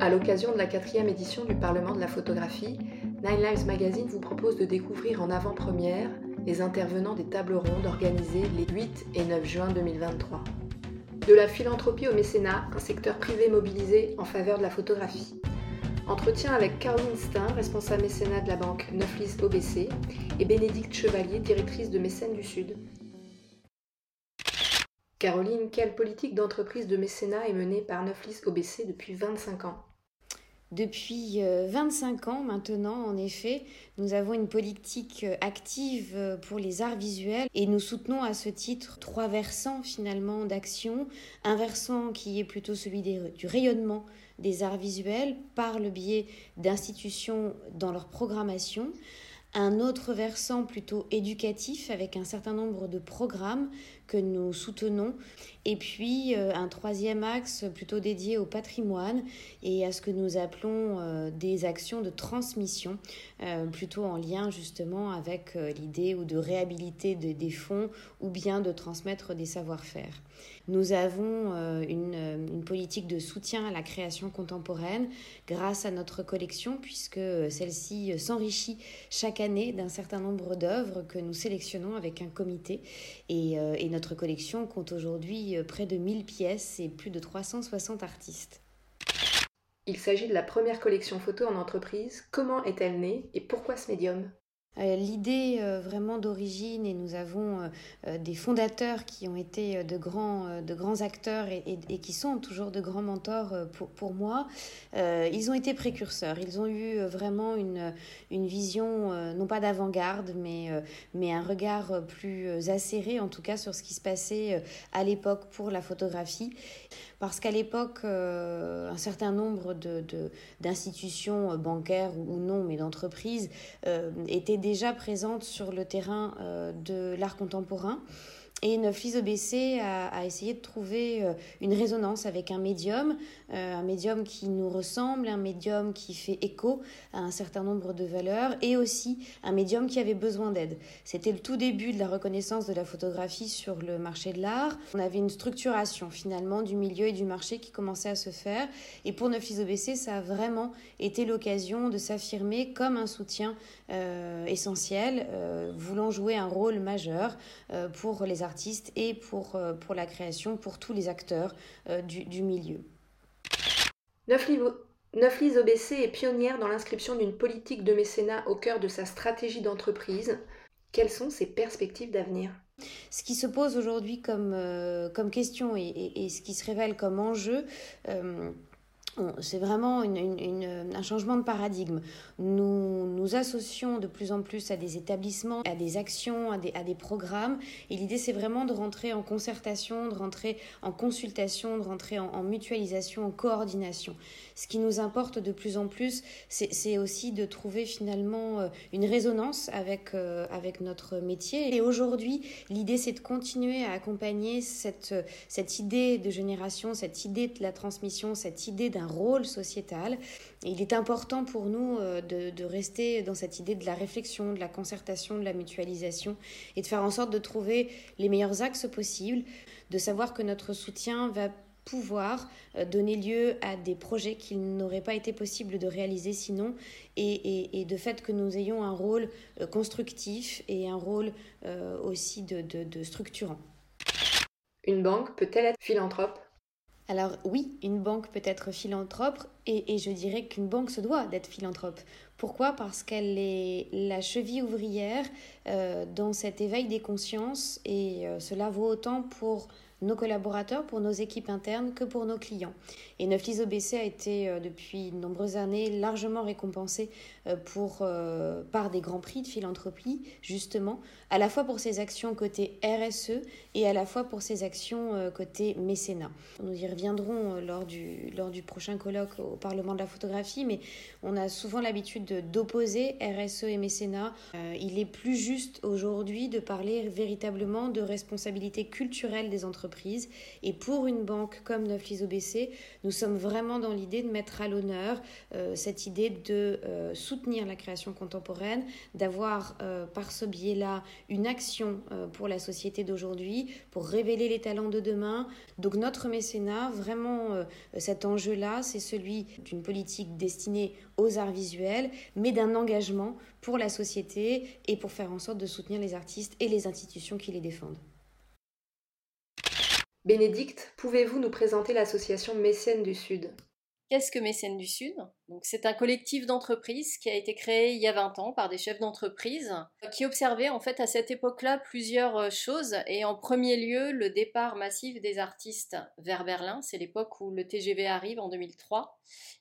À l'occasion de la quatrième édition du Parlement de la photographie, Nine Lives Magazine vous propose de découvrir en avant-première les intervenants des tables rondes organisées les 8 et 9 juin 2023. De la philanthropie au mécénat, un secteur privé mobilisé en faveur de la photographie. Entretien avec Caroline Stein, responsable mécénat de la banque Neuflis OBC, et Bénédicte Chevalier, directrice de Mécène du Sud. Caroline, quelle politique d'entreprise de mécénat est menée par Neuflis OBC depuis 25 ans? Depuis 25 euh, ans maintenant, en effet, nous avons une politique euh, active euh, pour les arts visuels et nous soutenons à ce titre trois versants finalement d'action. Un versant qui est plutôt celui du rayonnement des arts visuels par le biais d'institutions dans leur programmation un autre versant plutôt éducatif avec un certain nombre de programmes que nous soutenons et puis euh, un troisième axe plutôt dédié au patrimoine et à ce que nous appelons euh, des actions de transmission, euh, plutôt en lien justement avec l'idée ou de réhabiliter des fonds ou bien de transmettre des savoir-faire. Nous avons une, politique de soutien à la création contemporaine grâce à notre collection puisque celle-ci s'enrichit chaque année d'un certain nombre d'œuvres que nous sélectionnons avec un comité et, et notre collection compte aujourd'hui euh, près de 1000 pièces et plus de 360 artistes. Il s'agit de la première collection photo en entreprise. Comment est-elle née et pourquoi ce médium? L'idée euh, vraiment d'origine, et nous avons euh, des fondateurs qui ont été de grands, acteurs et, qui sont toujours de grands mentors pour, moi, ils ont été précurseurs. Ils ont eu vraiment une, vision, non pas d'avant-garde, mais, un regard plus acéré, en tout cas, sur ce qui se passait à l'époque pour la photographie parce qu'à l'époque, euh, un certain nombre d'institutions bancaires ou non, mais d'entreprises, euh, étaient déjà présentes sur le terrain euh, de l'art contemporain. Et Neuflis OBC a, essayé de trouver euh, une résonance avec un médium, euh, un médium qui nous ressemble, un médium qui fait écho à un certain nombre de valeurs et aussi un médium qui avait besoin d'aide. C'était le tout début de la reconnaissance de la photographie sur le marché de l'art. On avait une structuration finalement du milieu et du marché qui commençait à se faire. Et pour Neuflis OBC, ça a vraiment été l'occasion de s'affirmer comme un soutien euh, essentiel, voulant jouer un rôle majeur pour les artistes artistes et pour, euh, pour la création, pour tous les acteurs euh, du, du milieu. Neuflis OBC est pionnière dans l'inscription d'une politique de mécénat au cœur de sa stratégie d'entreprise. Quelles sont ses perspectives d'avenir? Ce qui se pose aujourd'hui comme, euh, comme question et, et, ce qui se révèle comme enjeu, c'est vraiment un changement de paradigme. Nous nous associons de plus en plus à des établissements, à des actions, à des, programmes. Et l'idée, c'est vraiment de rentrer en concertation, de rentrer en consultation, de rentrer en, mutualisation, en coordination. Ce qui nous importe de plus en plus, c'est aussi de trouver finalement euh, une résonance avec, euh, avec notre métier. Et aujourd'hui, l'idée, c'est de continuer à accompagner cette, cette idée de génération, cette idée de la transmission, cette idée d'un rôle sociétal. il est important pour nous euh, de, rester dans cette idée de la réflexion, de la concertation, de la mutualisation et de faire en sorte de trouver les meilleurs axes possibles, de savoir que notre soutien va pouvoir euh, donner lieu à des projets qu'il n'aurait pas été possible de réaliser sinon, et, de fait que nous ayons un rôle euh, constructif et un rôle aussi de structurant. Une banque peut-elle être philanthrope? Alors oui, une banque peut être philanthrope et, je dirais qu'une banque se doit d'être philanthrope. Pourquoi? Parce qu'elle est la cheville ouvrière euh, dans cet éveil des consciences et euh, cela vaut autant pour nos collaborateurs, pour nos équipes internes que pour nos clients. Et Neuflis OBC a été euh, depuis de nombreuses années largement récompensé euh, pour, euh, par des grands prix de philanthropie, justement, à la fois pour ses actions côté RSE et à la fois pour ses actions côté mécénat. Nous y reviendrons lors du, lors du prochain colloque au Parlement de la photographie, mais on a souvent l'habitude d'opposer RSE et mécénat. il est plus juste aujourd'hui de parler véritablement de responsabilité culturelle des entreprises Et pour une banque comme Neuflis OBC, nous sommes vraiment dans l'idée de mettre à l'honneur euh, cette idée de euh, soutenir la création contemporaine, d'avoir euh, par ce biais-là une action pour la société d'aujourd'hui, pour révéler les talents de demain. Donc notre mécénat, vraiment, cet enjeu-là, c'est celui d'une politique destinée aux arts visuels, mais d'un engagement pour la société et pour faire en sorte de soutenir les artistes et les institutions qui les défendent. Bénédicte, pouvez-vous nous présenter l'association Mécènes du Sud? Qu'est-ce que Mécènes du Sud? C'est un collectif d'entreprises qui a été créé il y a 20 ans par des chefs d'entreprise qui observaient en fait à cette époque-là plusieurs euh, choses et en premier lieu le départ massif des artistes vers Berlin. C'est l'époque où le TGV arrive en 2003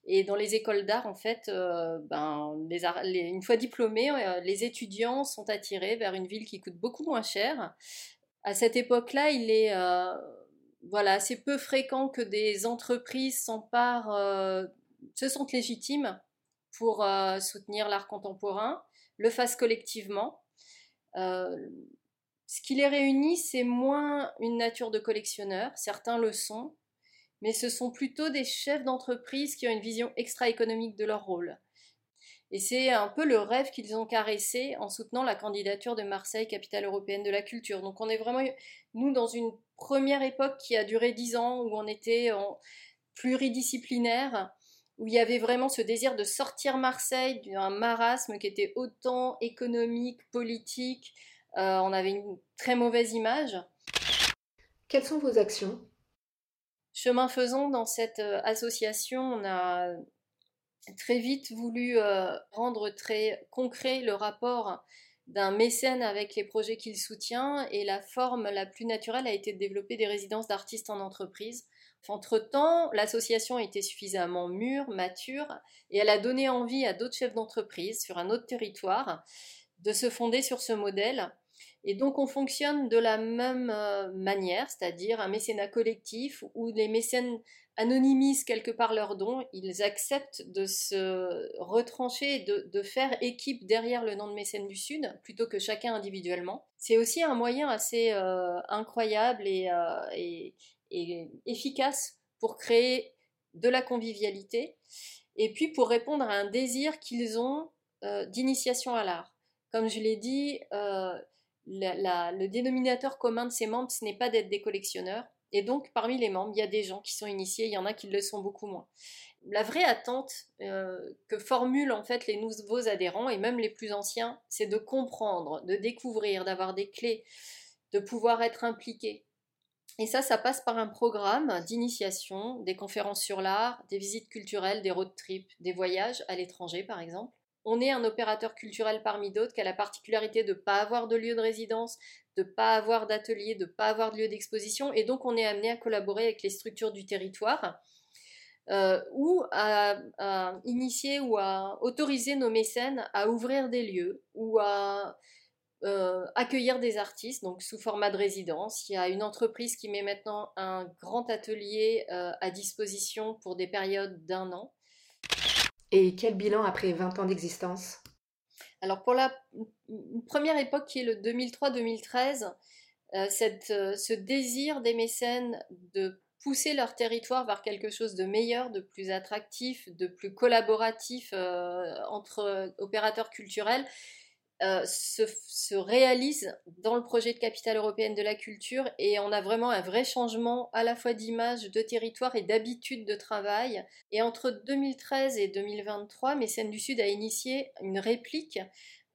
et dans les écoles d'art en fait, euh, ben, une fois diplômés, euh, les étudiants sont attirés vers une ville qui coûte beaucoup moins cher. À cette époque-là, il est voilà, c'est peu fréquent que des entreprises s'emparent, euh, se sentent légitimes pour euh, soutenir l'art contemporain, le fassent collectivement. Euh, ce qui les réunit, c'est moins une nature de collectionneur, certains le sont, mais ce sont plutôt des chefs d'entreprise qui ont une vision extra-économique de leur rôle. Et c'est un peu le rêve qu'ils ont caressé en soutenant la candidature de Marseille, capitale européenne de la culture. Donc on est vraiment, nous, dans une première époque qui a duré dix ans, où on était en pluridisciplinaire, où il y avait vraiment ce désir de sortir Marseille d'un marasme qui était autant économique, politique. Euh, on avait une très mauvaise image. Quelles sont vos actions? Chemin faisant, dans cette euh, association, on a très vite voulu euh, rendre très concret le rapport d'un mécène avec les projets qu'il soutient et la forme la plus naturelle a été de développer des résidences d'artistes en entreprise. Entre-temps, l'association était suffisamment mûre, mature, et elle a donné envie à d'autres chefs d'entreprise sur un autre territoire de se fonder sur ce modèle. Et donc on fonctionne de la même euh, manière, c'est-à-dire un mécénat collectif où les mécènes anonymisent quelque part leurs dons, ils acceptent de se retrancher, de, de faire équipe derrière le nom de mécène du Sud, plutôt que chacun individuellement. C'est aussi un moyen assez euh, incroyable euh, et, efficace pour créer de la convivialité, et puis pour répondre à un désir qu'ils ont euh, d'initiation à l'art. Comme je l'ai dit, le dénominateur commun de ces membres, ce n'est pas d'être des collectionneurs, et donc, parmi les membres, il y a des gens qui sont initiés, il y en a qui le sont beaucoup moins. La vraie attente euh, que formulent en fait les nouveaux adhérents, et même les plus anciens, c'est de comprendre, de découvrir, d'avoir des clés, de pouvoir être impliqués. Et ça, ça passe par un programme d'initiation, des conférences sur l'art, des visites culturelles, des road trips, des voyages à l'étranger par exemple on est un opérateur culturel parmi d'autres qui a la particularité de ne pas avoir de lieu de résidence, de pas avoir d'atelier, de ne pas avoir de lieu d'exposition, et donc on est amené à collaborer avec les structures du territoire. Euh, ou à, initier ou à autoriser nos mécènes à ouvrir des lieux ou à euh, accueillir des artistes, donc sous format de résidence. Il y a une entreprise qui met maintenant un grand atelier euh, à disposition pour des périodes d'un an. Et quel bilan après 20 ans d'existence? Alors pour la première époque qui est le 2003-2013, euh, euh, ce désir des mécènes de pousser leur territoire vers quelque chose de meilleur, de plus attractif, de plus collaboratif euh, entre opérateurs culturels, euh, se, réalise dans le projet de capitale européenne de la culture et on a vraiment un vrai changement à la fois d'image, de territoire et d'habitude de travail. Et entre 2013 et 2023, Mécène du Sud a initié une réplique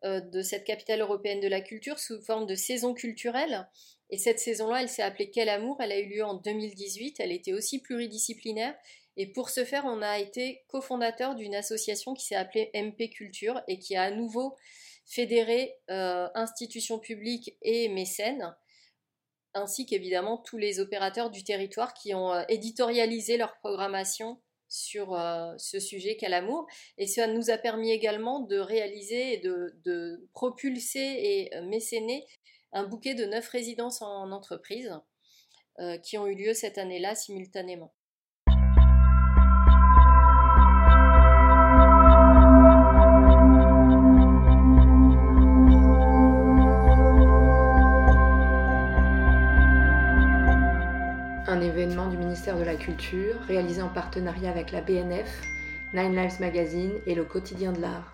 euh, de cette capitale européenne de la culture sous forme de saison culturelle. Et cette saison-là, elle s'est appelée Quel amour Elle a eu lieu en 2018. Elle était aussi pluridisciplinaire. Et pour ce faire, on a été cofondateur d'une association qui s'est appelée MP Culture et qui a à nouveau fédérer euh, institutions publiques et mécènes, ainsi qu'évidemment tous les opérateurs du territoire qui ont euh, éditorialisé leur programmation sur euh, ce sujet qu'est l'amour. Et ça nous a permis également de réaliser et de, de propulser et mécéner un bouquet de neuf résidences en entreprise qui ont eu lieu cette année-là simultanément. De la Culture réalisé en partenariat avec la BNF, Nine Lives Magazine et le quotidien de l'art.